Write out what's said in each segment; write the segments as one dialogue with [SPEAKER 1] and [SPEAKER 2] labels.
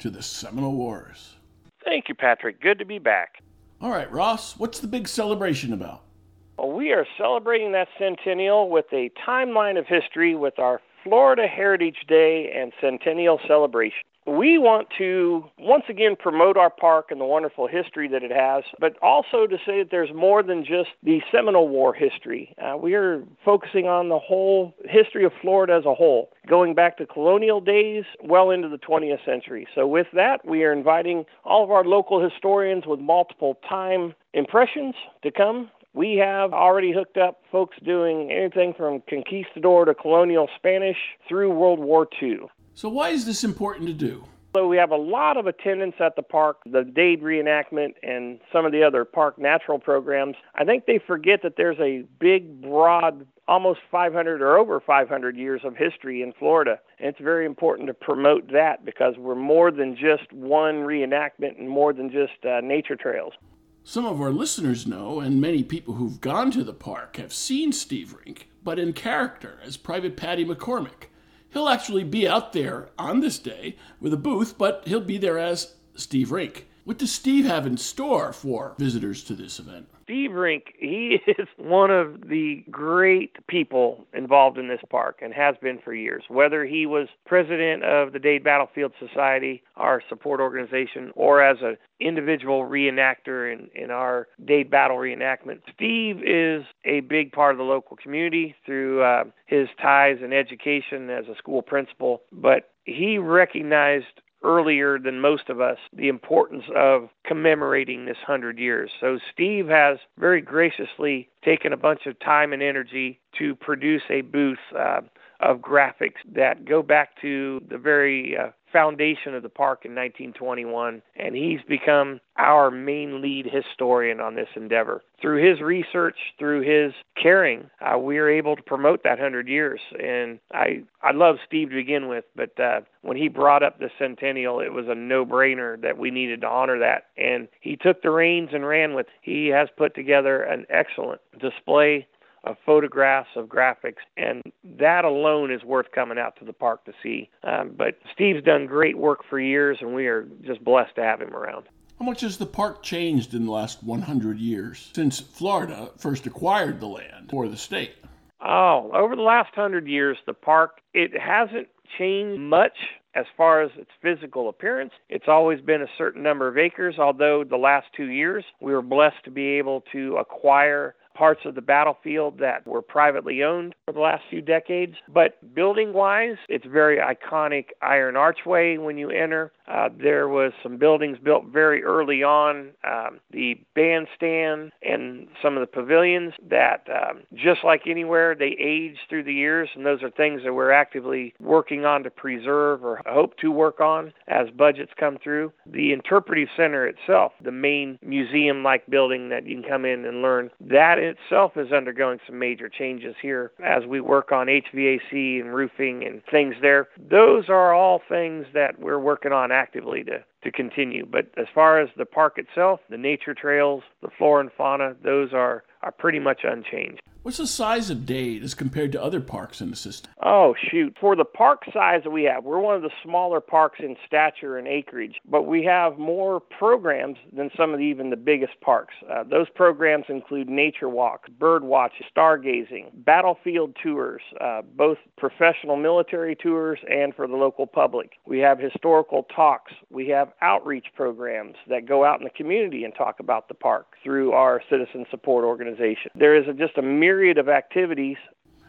[SPEAKER 1] to the Seminole Wars.
[SPEAKER 2] Thank you, Patrick. Good to be back.
[SPEAKER 1] All right, Ross, what's the big celebration about?
[SPEAKER 2] Well, we are celebrating that centennial with a timeline of history with our Florida Heritage Day and Centennial Celebration we want to once again promote our park and the wonderful history that it has, but also to say that there's more than just the Seminole War history. Uh, we are focusing on the whole history of Florida as a whole, going back to colonial days well into the 20th century. So, with that, we are inviting all of our local historians with multiple time impressions to come we have already hooked up folks doing anything from conquistador to colonial Spanish through World War II.
[SPEAKER 1] So, why is this important to do?
[SPEAKER 2] So we have a lot of attendance at the park, the Dade reenactment, and some of the other park natural programs. I think they forget that there's a big, broad, almost 500 or over 500 years of history in Florida. And it's very important to promote that because we're more than just one reenactment and more than just uh, nature trails.
[SPEAKER 1] Some of our listeners know, and many people who've gone to the park have seen Steve Rink, but in character as Private Patty McCormick. He'll actually be out there on this day with a booth, but he'll be there as Steve Rink. What does Steve have in store for visitors to this event?
[SPEAKER 2] Steve Rink, he is one of the great people involved in this park and has been for years. Whether he was president of the Dade Battlefield Society, our support organization, or as an individual reenactor in, in our Dade Battle reenactment, Steve is a big part of the local community through uh, his ties and education as a school principal. But he recognized earlier than most of us the importance of commemorating this 100 years. So Steve has very graciously taken a bunch of time and energy to produce a booth uh, of graphics that go back to the very uh, foundation of the park in 1921, and he's become our main lead historian on this endeavor. Through his research, through his caring, uh, we are able to promote that 100 years. And I, I love Steve to begin with, but uh, when he brought up the centennial, it was a no-brainer that we needed to honor that. And he took the reins and ran with. It. He has put together an excellent display of photographs, of graphics, and that alone is worth coming out to the park to see. Um, but Steve's done great work for years, and we are just blessed to have him around.
[SPEAKER 1] How much has the park changed in the last 100 years since Florida first acquired the land for the state?
[SPEAKER 2] Oh, over the last 100 years, the park, it hasn't changed much as far as its physical appearance. It's always been a certain number of acres, although the last two years we were blessed to be able to acquire parts of the battlefield that were privately owned for the last few decades. But building wise, it's very iconic iron archway when you enter. Uh, there was some buildings built very early on, um, the bandstand and some of the pavilions that, um, just like anywhere, they age through the years, and those are things that we're actively working on to preserve or hope to work on as budgets come through. The interpretive center itself, the main museum-like building that you can come in and learn, that itself is undergoing some major changes here as we work on HVAC and roofing and things there. Those are all things that we're working on actively to, to continue. But as far as the park itself, the nature trails, the flora and fauna, those are, are pretty much unchanged.
[SPEAKER 1] What's the size of Dade as compared to other parks in the system?
[SPEAKER 2] Oh, shoot. For the park size that we have, we're one of the smaller parks in stature and acreage, but we have more programs than some of the, even the biggest parks. Uh, those programs include nature walks, bird watching, stargazing, battlefield tours, uh, both professional military tours and for the local public. We have historical talks. We have outreach programs that go out in the community and talk about the park through our citizen support organization. There is a, just a myriad of activities.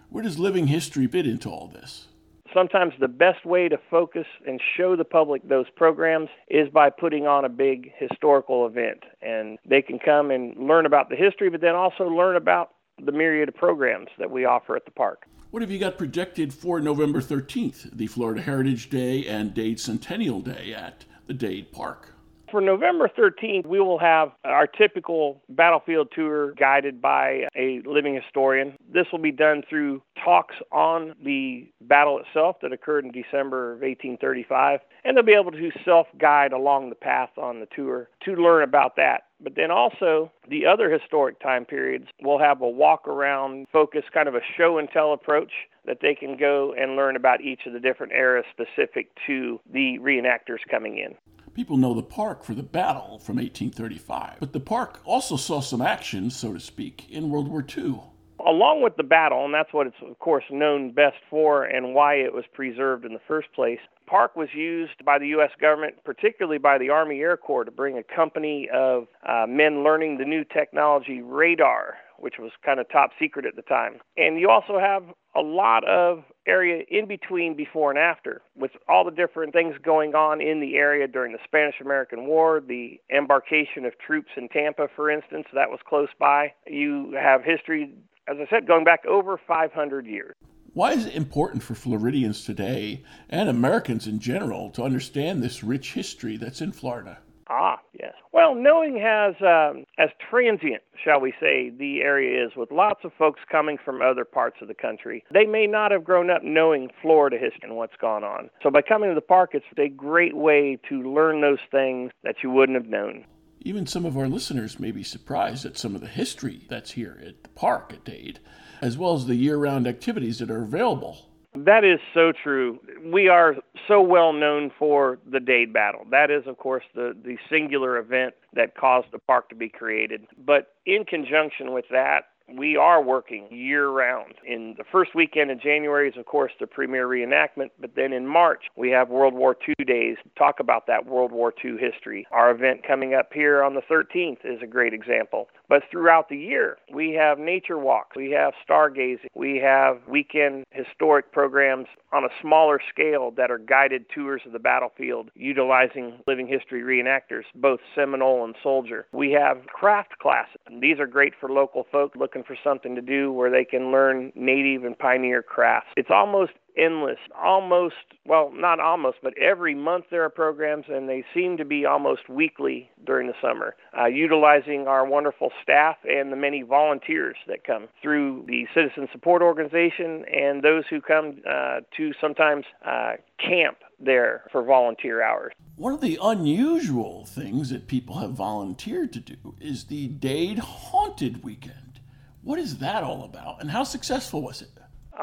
[SPEAKER 1] Where does living history fit into all this?
[SPEAKER 2] Sometimes the best way to focus and show the public those programs is by putting on a big historical event. And they can come and learn about the history, but then also learn about the myriad of programs that we offer at the park.
[SPEAKER 1] What have you got projected for November 13th, the Florida Heritage Day and Dade Centennial Day at the Dade Park?
[SPEAKER 2] For November 13th, we will have our typical battlefield tour guided by a living historian. This will be done through talks on the battle itself that occurred in December of 1835, and they'll be able to self guide along the path on the tour to learn about that. But then also, the other historic time periods will have a walk around focus, kind of a show and tell approach that they can go and learn about each of the different eras specific to the reenactors coming in.
[SPEAKER 1] People know the park for the battle from 1835, but the park also saw some action, so to speak, in World War II.
[SPEAKER 2] Along with the battle, and that's what it's of course known best for and why it was preserved in the first place, park was used by the U.S. government, particularly by the Army Air Corps, to bring a company of uh, men learning the new technology radar, which was kind of top secret at the time. And you also have a lot of area in between before and after with all the different things going on in the area during the Spanish American War, the embarkation of troops in Tampa, for instance, that was close by. You have history, as I said, going back over 500 years.
[SPEAKER 1] Why is it important for Floridians today and Americans in general to understand this rich history that's in Florida?
[SPEAKER 2] Ah, yes. Well, knowing has, um, as transient, shall we say, the area is with lots of folks coming from other parts of the country. They may not have grown up knowing Florida history and what's gone on. So by coming to the park, it's a great way to learn those things that you wouldn't have known.
[SPEAKER 1] Even some of our listeners may be surprised at some of the history that's here at the park at Dade, as well as the year round activities that are available.
[SPEAKER 2] That is so true. We are so well known for the Dade Battle. That is, of course, the, the singular event that caused the park to be created. But in conjunction with that, we are working year round. In the first weekend of January is, of course, the premier reenactment, but then in March, we have World War II days. Talk about that World War II history. Our event coming up here on the 13th is a great example. But throughout the year, we have nature walks, we have stargazing, we have weekend historic programs on a smaller scale that are guided tours of the battlefield utilizing living history reenactors, both Seminole and Soldier. We have craft classes. And these are great for local folk looking for something to do where they can learn native and pioneer crafts. It's almost endless. Almost, well, not almost, but every month there are programs, and they seem to be almost weekly during the summer, uh, utilizing our wonderful staff and the many volunteers that come through the Citizen Support Organization and those who come uh, to sometimes uh, camp there for volunteer hours.
[SPEAKER 1] One of the unusual things that people have volunteered to do is the Dade Haunted Weekend. What is that all about, and how successful was it?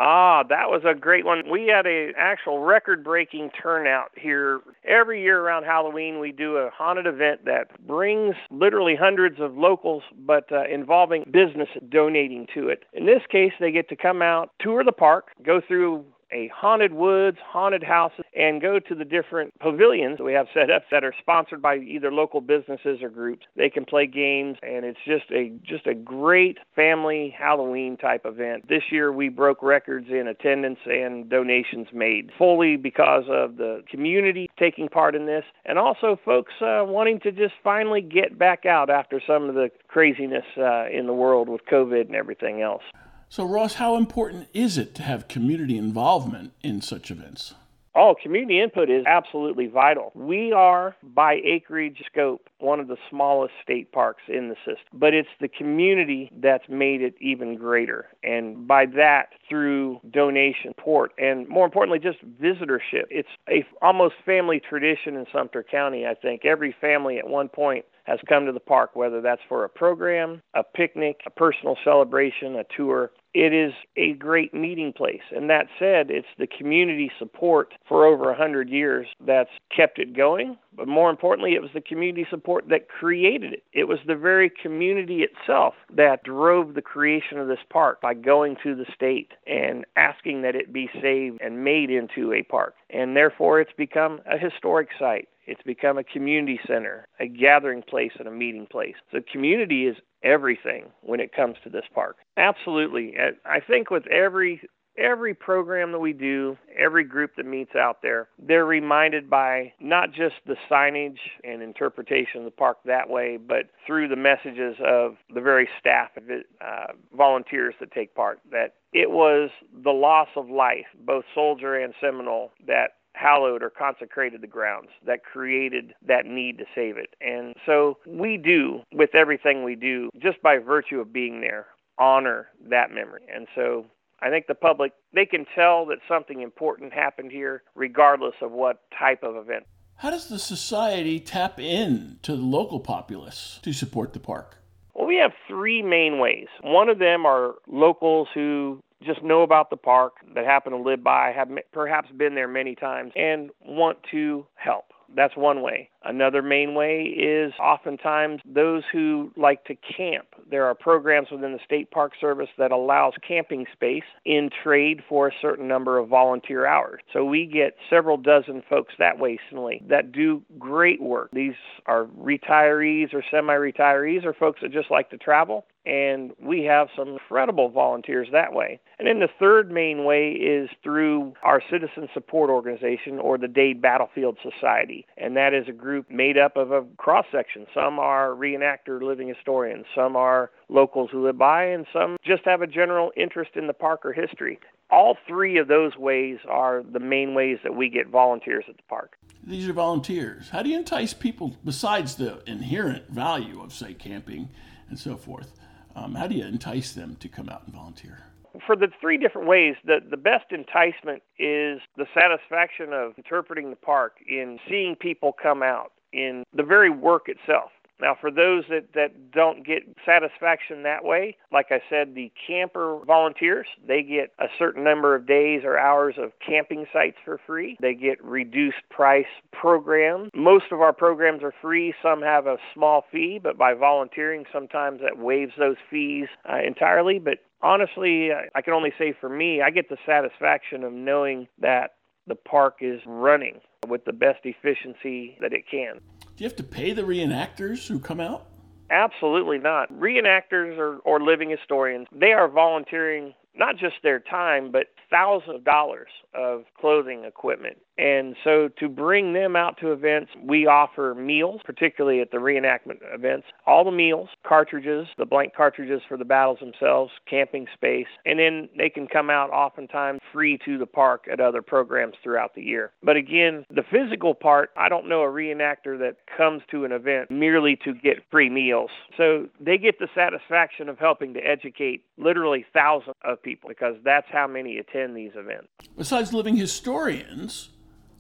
[SPEAKER 2] Ah, that was a great one. We had a actual record-breaking turnout here. Every year around Halloween, we do a haunted event that brings literally hundreds of locals, but uh, involving business donating to it. In this case, they get to come out, tour the park, go through a haunted woods, haunted houses, and go to the different pavilions that we have set up that are sponsored by either local businesses or groups. They can play games, and it's just a just a great family Halloween type event. This year we broke records in attendance and donations made, fully because of the community taking part in this, and also folks uh, wanting to just finally get back out after some of the craziness uh, in the world with COVID and everything else.
[SPEAKER 1] So, Ross, how important is it to have community involvement in such events?
[SPEAKER 2] Oh, community input is absolutely vital. We are, by acreage scope, one of the smallest state parks in the system, but it's the community that's made it even greater. And by that, through donation, support, and more importantly, just visitorship. It's a almost family tradition in Sumter County, I think. Every family at one point has come to the park, whether that's for a program, a picnic, a personal celebration, a tour. It is a great meeting place. And that said, it's the community support for over 100 years that's kept it going. But more importantly, it was the community support that created it. It was the very community itself that drove the creation of this park by going to the state and asking that it be saved and made into a park. And therefore, it's become a historic site. It's become a community center, a gathering place, and a meeting place. So, community is everything when it comes to this park. Absolutely. I think with every every program that we do, every group that meets out there, they're reminded by not just the signage and interpretation of the park that way, but through the messages of the very staff of it, uh, volunteers that take part, that it was the loss of life, both soldier and Seminole, that hallowed or consecrated the grounds that created that need to save it. And so we do, with everything we do, just by virtue of being there, honor that memory. And so I think the public, they can tell that something important happened here, regardless of what type of event.
[SPEAKER 1] How does the society tap in to the local populace to support the park?
[SPEAKER 2] Well, we have three main ways. One of them are locals who just know about the park that happen to live by, have perhaps been there many times, and want to help. That's one way. Another main way is oftentimes those who like to camp. There are programs within the State Park Service that allows camping space in trade for a certain number of volunteer hours. So we get several dozen folks that way recently that do great work. These are retirees or semi-retirees or folks that just like to travel and we have some incredible volunteers that way. And then the third main way is through our citizen support organization or the Dade Battlefield Society, and that is a group made up of a cross section. Some are reenactor living historians, some are locals who live by, and some just have a general interest in the park or history. All three of those ways are the main ways that we get volunteers at the park.
[SPEAKER 1] These are volunteers. How do you entice people besides the inherent value of, say, camping and so forth? Um, how do you entice them to come out and volunteer?
[SPEAKER 2] For the three different ways, the, the best enticement is the satisfaction of interpreting the park in seeing people come out in the very work itself. Now, for those that, that don't get satisfaction that way, like I said, the camper volunteers, they get a certain number of days or hours of camping sites for free. They get reduced price programs. Most of our programs are free. Some have a small fee, but by volunteering, sometimes that waives those fees uh, entirely. But honestly, I can only say for me, I get the satisfaction of knowing that the park is running with the best efficiency that it can.
[SPEAKER 1] Do you have to pay the reenactors who come out?
[SPEAKER 2] Absolutely not. Reenactors or, or living historians, they are volunteering not just their time, but thousands of dollars of clothing equipment. And so to bring them out to events, we offer meals, particularly at the reenactment events, all the meals, cartridges, the blank cartridges for the battles themselves, camping space, and then they can come out oftentimes free to the park at other programs throughout the year. But again, the physical part, I don't know a reenactor that comes to an event merely to get free meals. So they get the satisfaction of helping to educate literally thousands of people because that's how many attend these events.
[SPEAKER 1] Besides living historians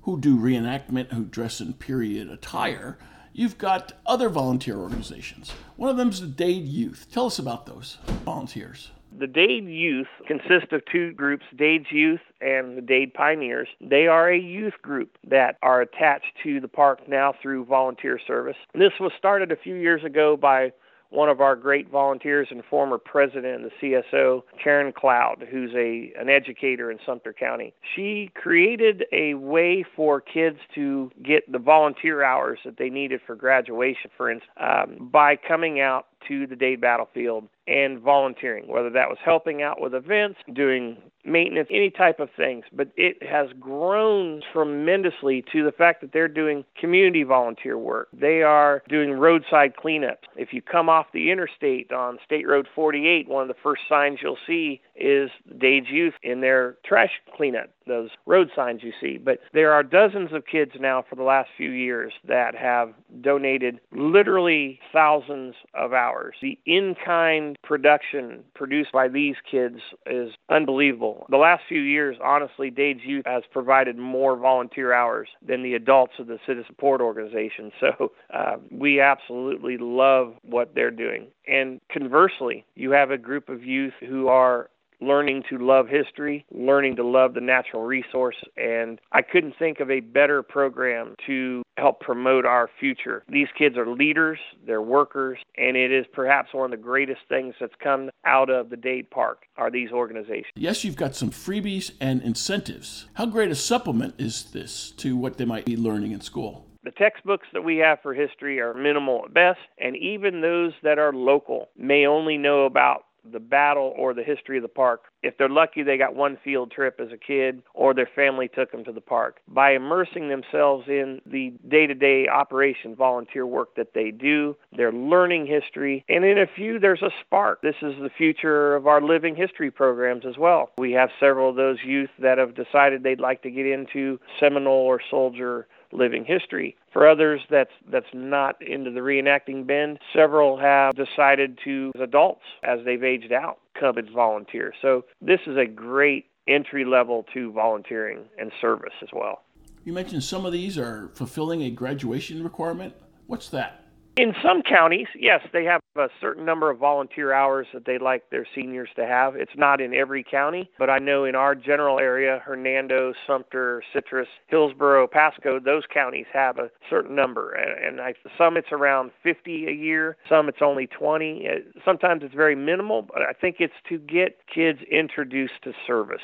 [SPEAKER 1] who do reenactment, who dress in period attire, you've got other volunteer organizations. One of them is the Dade Youth. Tell us about those volunteers.
[SPEAKER 2] The Dade Youth consist of two groups, Dade's Youth and the Dade Pioneers. They are a youth group that are attached to the park now through volunteer service. This was started a few years ago by one of our great volunteers and former president of the CSO, Karen Cloud, who's a an educator in Sumter County. She created a way for kids to get the volunteer hours that they needed for graduation, for instance, um, by coming out to the Dade battlefield and volunteering, whether that was helping out with events, doing maintenance, any type of things. But it has grown tremendously to the fact that they're doing community volunteer work. They are doing roadside cleanups. If you come off the interstate on State Road 48, one of the first signs you'll see is Dade's Youth in their trash cleanup, those road signs you see. But there are dozens of kids now for the last few years that have donated literally thousands of hours. The in kind production produced by these kids is unbelievable. The last few years, honestly, Dade's Youth has provided more volunteer hours than the adults of the Citizen Support Organization. So uh, we absolutely love what they're doing. And conversely, you have a group of youth who are learning to love history, learning to love the natural resource, and I couldn't think of a better program to help promote our future. These kids are leaders, they're workers, and it is perhaps one of the greatest things that's come out of the Dade Park are these organizations.
[SPEAKER 1] Yes, you've got some freebies and incentives. How great a supplement is this to what they might be learning in school?
[SPEAKER 2] The textbooks that we have for history are minimal at best, and even those that are local may only know about the battle or the history of the park If they're lucky, they got one field trip as a kid, or their family took them to the park. By immersing themselves in the day to day operation volunteer work that they do, they're learning history, and in a few, there's a spark. This is the future of our living history programs as well. We have several of those youth that have decided they'd like to get into Seminole or Soldier living history. For others that's that's not into the reenacting bend, several have decided to as adults as they've aged out come and volunteer. So this is a great entry level to volunteering and service as well.
[SPEAKER 1] You mentioned some of these are fulfilling a graduation requirement. What's that?
[SPEAKER 2] In some counties, yes, they have a certain number of volunteer hours that they like their seniors to have. It's not in every county, but I know in our general area, Hernando, Sumter, Citrus, Hillsborough, Pasco, those counties have a certain number. And I, some it's around 50 a year, some it's only 20. Sometimes it's very minimal, but I think it's to get kids introduced to service.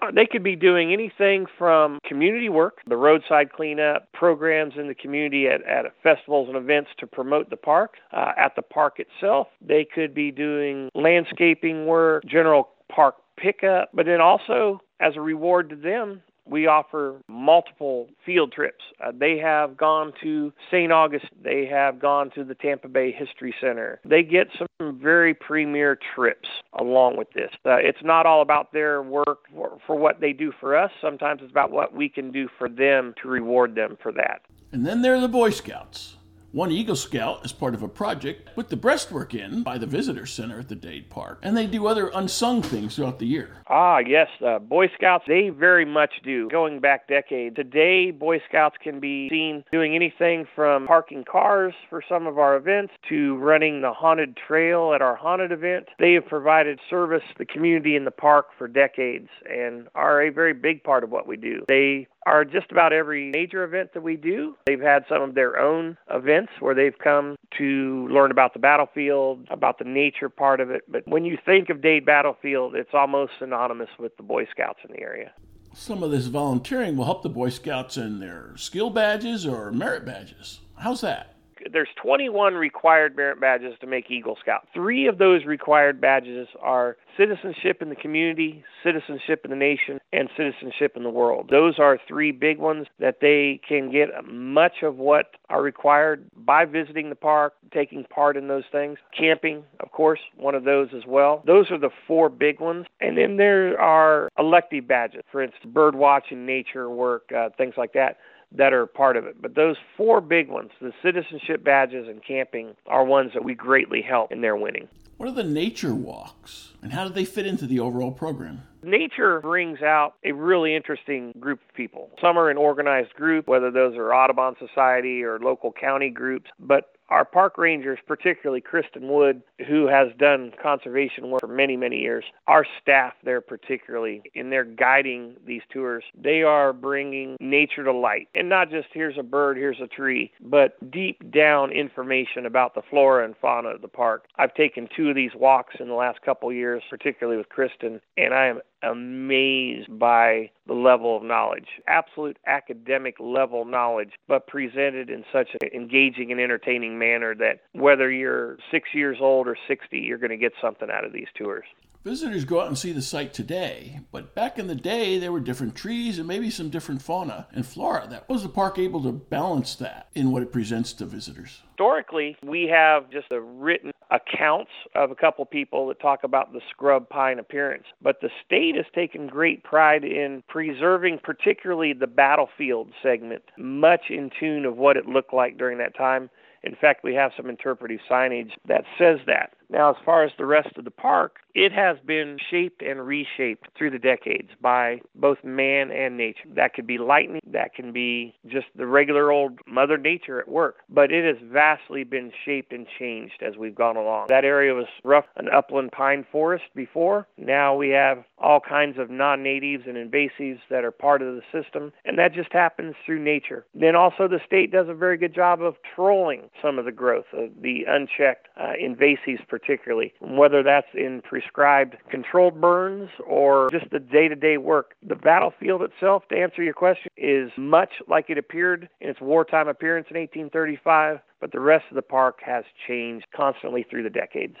[SPEAKER 2] Uh, they could be doing anything from community work, the roadside cleanup, programs in the community at, at festivals and events to promote the park. Uh, at the park itself, they could be doing landscaping work, general park pickup, but then also as a reward to them, we offer multiple field trips. Uh, they have gone to St. August. They have gone to the Tampa Bay History Center. They get some very premier trips along with this. Uh, it's not all about their work for, for what they do for us. Sometimes it's about what we can do for them to reward them for that.
[SPEAKER 1] And then there are the Boy Scouts. One Eagle Scout is part of a project put the breastwork in by the Visitor Center at the Dade Park, and they do other unsung things throughout the year.
[SPEAKER 2] Ah, yes, uh, Boy Scouts, they very much do. Going back decades, today Boy Scouts can be seen doing anything from parking cars for some of our events to running the haunted trail at our haunted event. They have provided service to the community in the park for decades and are a very big part of what we do. They are just about every major event that we do. They've had some of their own events where they've come to learn about the battlefield, about the nature part of it. But when you think of Dade Battlefield, it's almost synonymous with the Boy Scouts in the area.
[SPEAKER 1] Some of this volunteering will help the Boy Scouts in their skill badges or merit badges. How's that?
[SPEAKER 2] There's 21 required merit badges to make Eagle Scout. Three of those required badges are citizenship in the community, citizenship in the nation, and citizenship in the world. Those are three big ones that they can get much of what are required by visiting the park, taking part in those things. Camping, of course, one of those as well. Those are the four big ones. And then there are elective badges, for instance, bird watching, nature work, uh, things like that that are part of it. But those four big ones, the citizenship badges and camping, are ones that we greatly help in their winning.
[SPEAKER 1] What are the nature walks and how do they fit into the overall program?
[SPEAKER 2] Nature brings out a really interesting group of people. Some are an organized group, whether those are Audubon Society or local county groups, but our park rangers, particularly Kristen Wood, who has done conservation work for many, many years, our staff there, particularly in their guiding these tours, they are bringing nature to light. And not just here's a bird, here's a tree, but deep down information about the flora and fauna of the park. I've taken two of these walks in the last couple years, particularly with Kristen, and I am amazed by the level of knowledge, absolute academic level knowledge, but presented in such an engaging and entertaining manner that whether you're six years old or 60, you're going to get something out of these tours.
[SPEAKER 1] Visitors go out and see the site today, but back in the day, there were different trees and maybe some different fauna and flora. That was the park able to balance that in what it presents to visitors?
[SPEAKER 2] Historically, we have just a written accounts of a couple people that talk about the scrub pine appearance, but the state has taken great pride in preserving, particularly the battlefield segment, much in tune of what it looked like during that time. In fact, we have some interpretive signage that says that. Now, as far as the rest of the park, it has been shaped and reshaped through the decades by both man and nature. That could be lightning, that can be just the regular old Mother Nature at work, but it has vastly been shaped and changed as we've gone along. That area was rough, an upland pine forest before. Now we have all kinds of non natives and invasives that are part of the system, and that just happens through nature. Then also, the state does a very good job of trolling some of the growth of the unchecked uh, invasives particularly, whether that's in prescribed controlled burns or just the day to day work. The battlefield itself, to answer your question, is much like it appeared in its wartime appearance in 1835, but the rest of the park has changed constantly through the decades.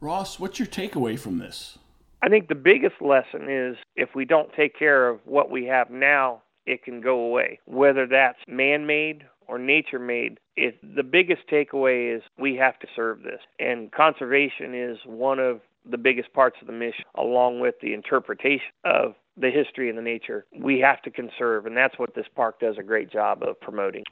[SPEAKER 1] Ross, what's your takeaway from this?
[SPEAKER 2] I think the biggest lesson is if we don't take care of what we have now, it can go away. Whether that's man made or nature made, it, the biggest takeaway is we have to serve this. And conservation is one of the biggest parts of the mission, along with the interpretation of the history and the nature. We have to conserve, and that's what this park does a great job of promoting.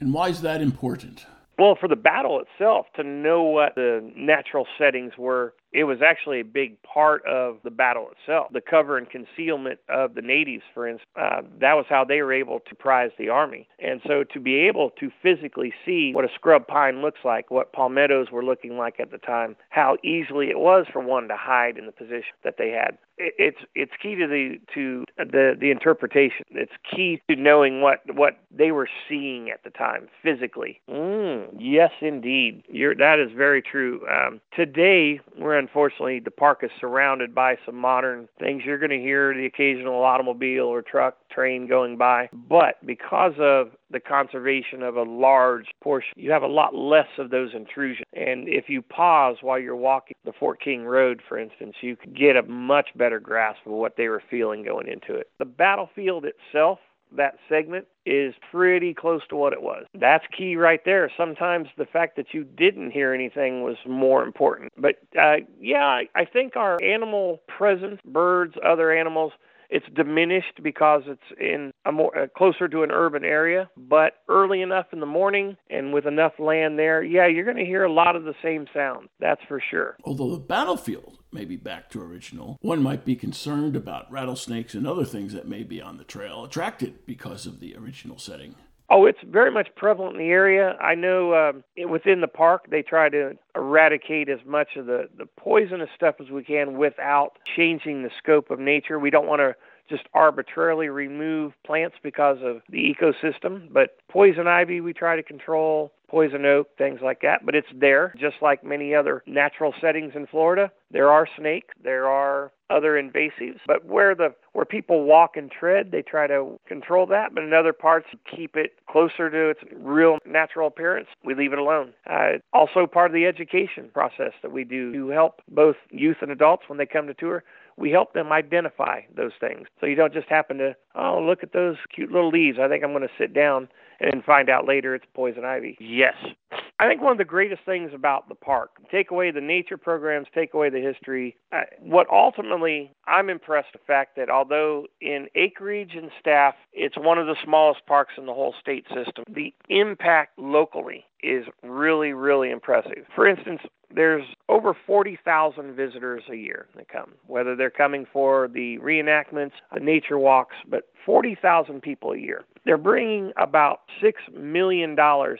[SPEAKER 1] And why is that important?
[SPEAKER 2] Well, for the battle itself, to know what the natural settings were it was actually a big part of the battle itself. The cover and concealment of the natives, for instance, uh, that was how they were able to prize the army. And so to be able to physically see what a scrub pine looks like, what palmettos were looking like at the time, how easily it was for one to hide in the position that they had. It's it's key to the to the the interpretation. It's key to knowing what what they were seeing at the time physically. Mm, yes, indeed, You're, that is very true. Um, today we're unfortunately the park is surrounded by some modern things. You're going to hear the occasional automobile or truck, train going by, but because of the conservation of a large portion, you have a lot less of those intrusions. And if you pause while you're walking the Fort King Road, for instance, you can get a much better grasp of what they were feeling going into it. The battlefield itself that segment is pretty close to what it was. That's key right there. Sometimes the fact that you didn't hear anything was more important. But uh, yeah, I, I think our animal presence, birds, other animals, it's diminished because it's in a more uh, closer to an urban area, but early enough in the morning and with enough land there, yeah, you're going to hear a lot of the same sound. That's for sure.
[SPEAKER 1] Although the battlefield may be back to original, one might be concerned about rattlesnakes and other things that may be on the trail attracted because of the original setting.
[SPEAKER 2] Oh, it's very much prevalent in the area. I know um, within the park they try to eradicate as much of the, the poisonous stuff as we can without changing the scope of nature. We don't want to just arbitrarily remove plants because of the ecosystem, but poison ivy we try to control, poison oak, things like that, but it's there just like many other natural settings in Florida. There are snakes, there are other invasives, but where the where people walk and tread, they try to control that, but in other parts keep it closer to its real natural appearance. We leave it alone. Uh, also part of the education process that we do to help both youth and adults when they come to tour we help them identify those things. So you don't just happen to, oh, look at those cute little leaves. I think I'm going to sit down and find out later it's poison ivy. Yes. I think one of the greatest things about the park, take away the nature programs, take away the history, uh, what ultimately I'm impressed with the fact that although in acreage and staff, it's one of the smallest parks in the whole state system, the impact locally is really, really impressive. For instance, there's over 40,000 visitors a year that come, whether they're coming for the reenactments, the nature walks, but 40,000 people a year. They're bringing about $6 million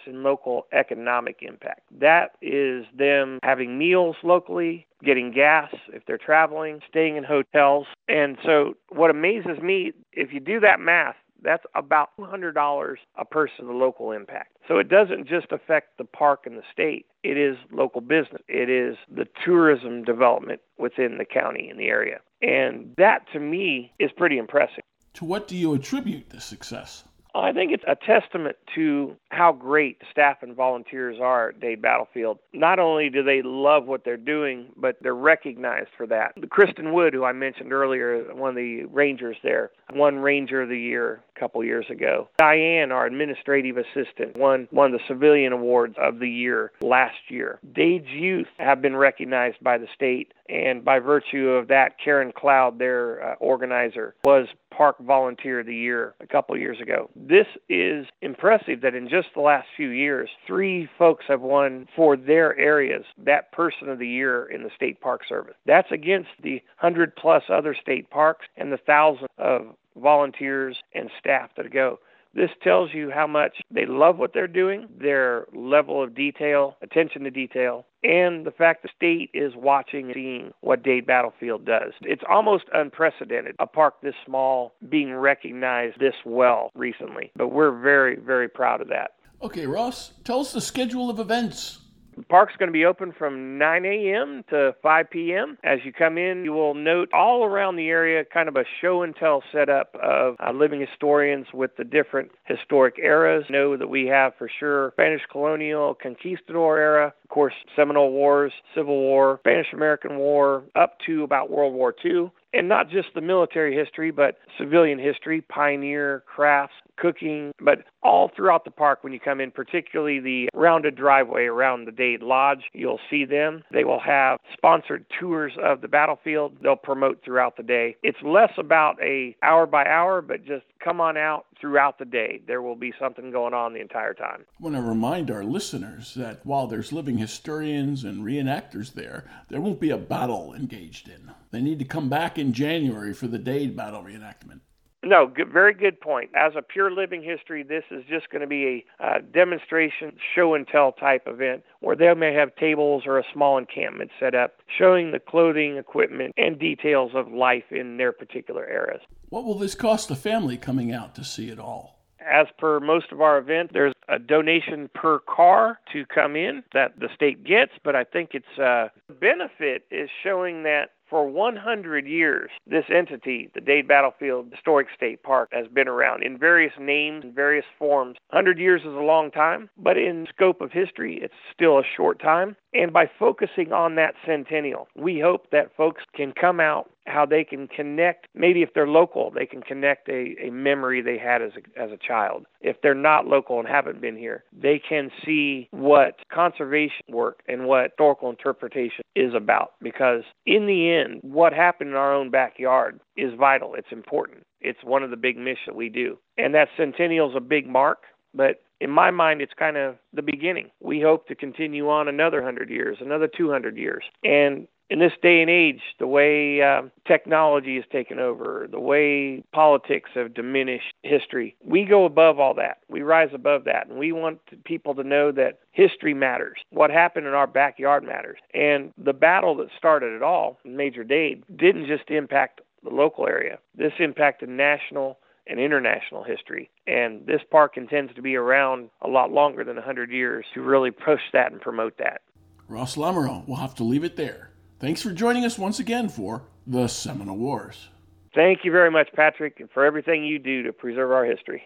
[SPEAKER 2] in local economic impact. That is them having meals locally, getting gas if they're traveling, staying in hotels. And so, what amazes me, if you do that math, that's about $200 a person, the local impact. So it doesn't just affect the park and the state, it is local business, it is the tourism development within the county and the area. And that to me is pretty impressive.
[SPEAKER 1] To what do you attribute this success?
[SPEAKER 2] I think it's a testament to how great staff and volunteers are at Dade Battlefield. Not only do they love what they're doing, but they're recognized for that. Kristen Wood, who I mentioned earlier, one of the rangers there, won Ranger of the Year a couple years ago. Diane, our administrative assistant, won one of the civilian awards of the year last year. Dade's youth have been recognized by the state, and by virtue of that, Karen Cloud, their uh, organizer, was Park Volunteer of the Year a couple years ago. This is impressive that in just the last few years, three folks have won for their areas that Person of the Year in the State Park Service. That's against the 100 plus other state parks and the thousands of volunteers and staff that go. This tells you how much they love what they're doing, their level of detail, attention to detail, and the fact the state is watching and seeing what Dade Battlefield does. It's almost unprecedented, a park this small being recognized this well recently. But we're very, very proud of that.
[SPEAKER 1] Okay, Ross, tell us the schedule of events
[SPEAKER 2] The park's going to be open from 9 a.m. to 5 p.m. As you come in, you will note all around the area kind of a show and tell setup of uh, living historians with the different historic eras. Know that we have for sure Spanish colonial, conquistador era, of course, Seminole Wars, Civil War, Spanish American War, up to about World War II and not just the military history, but civilian history, pioneer crafts, cooking, but all throughout the park when you come in, particularly the rounded driveway around the Dade Lodge. You'll see them. They will have sponsored tours of the battlefield. They'll promote throughout the day. It's less about a hour by hour, but just come on out throughout the day. There will be something going on the entire time.
[SPEAKER 1] I want to remind our listeners that while there's living historians and reenactors there, there won't be a battle engaged in. They need to come back in January for the Dade battle reenactment.
[SPEAKER 2] No, good, very good point. As a pure living history, this is just going to be a uh, demonstration, show and tell type event where they may have tables or a small encampment set up showing the clothing, equipment, and details of life in their particular eras.
[SPEAKER 1] What will this cost a family coming out to see it all?
[SPEAKER 2] As per most of our events, there's a donation per car to come in that the state gets, but I think its uh, benefit is showing that for 100 years, this entity, the Dade Battlefield Historic State Park, has been around in various names and various forms. 100 years is a long time, but in scope of history, it's still a short time. And by focusing on that centennial, we hope that folks can come out how they can connect maybe if they're local they can connect a, a memory they had as a, as a child. If they're not local and haven't been here they can see what conservation work and what historical interpretation is about. Because in the end what happened in our own backyard is vital. It's important. It's one of the big missions we do. And that centennial is a big mark but in my mind, it's kind of the beginning. We hope to continue on another 100 years, another 200 years. And in this day and age, the way uh, technology has taken over, the way politics have diminished history, we go above all that. We rise above that. And we want people to know that history matters. What happened in our backyard matters. And the battle that started it all, Major Dade, didn't just impact the local area, this impacted national and international history. And this park intends to be around a lot longer than 100 years to really push that and promote that.
[SPEAKER 1] Ross Lamoureux, we'll have to leave it there. Thanks for joining us once again for the Seminole Wars.
[SPEAKER 2] Thank you very much, Patrick, and for everything you do to preserve our history.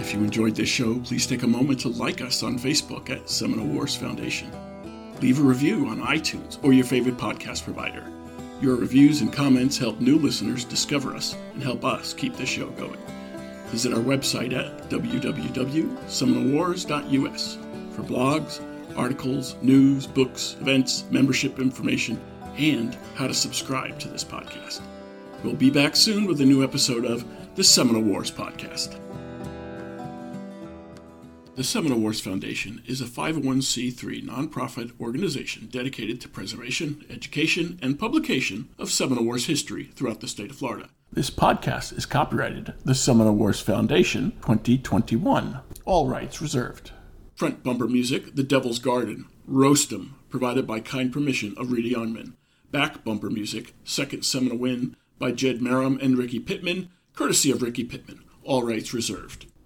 [SPEAKER 1] If you enjoyed this show, please take a moment to like us on Facebook at Seminole Wars Foundation. Leave a review on iTunes or your favorite podcast provider. Your reviews and comments help new listeners discover us and help us keep the show going. Visit our website at www.seminolewars.us for blogs, articles, news, books, events, membership information, and how to subscribe to this podcast. We'll be back soon with a new episode of the Seminole Wars Podcast. The Seminole Wars Foundation is a 501c3 nonprofit organization dedicated to preservation, education, and publication of Seminole Wars history throughout the state of Florida. This podcast is copyrighted the Seminole Wars Foundation 2021. All rights reserved. Front bumper music, The Devil's Garden, Roast 'em, provided by kind permission of Reedy Youngman. Back bumper music, Second Seminole Win, by Jed Merrim and Ricky Pittman, courtesy of Ricky Pittman. All rights reserved.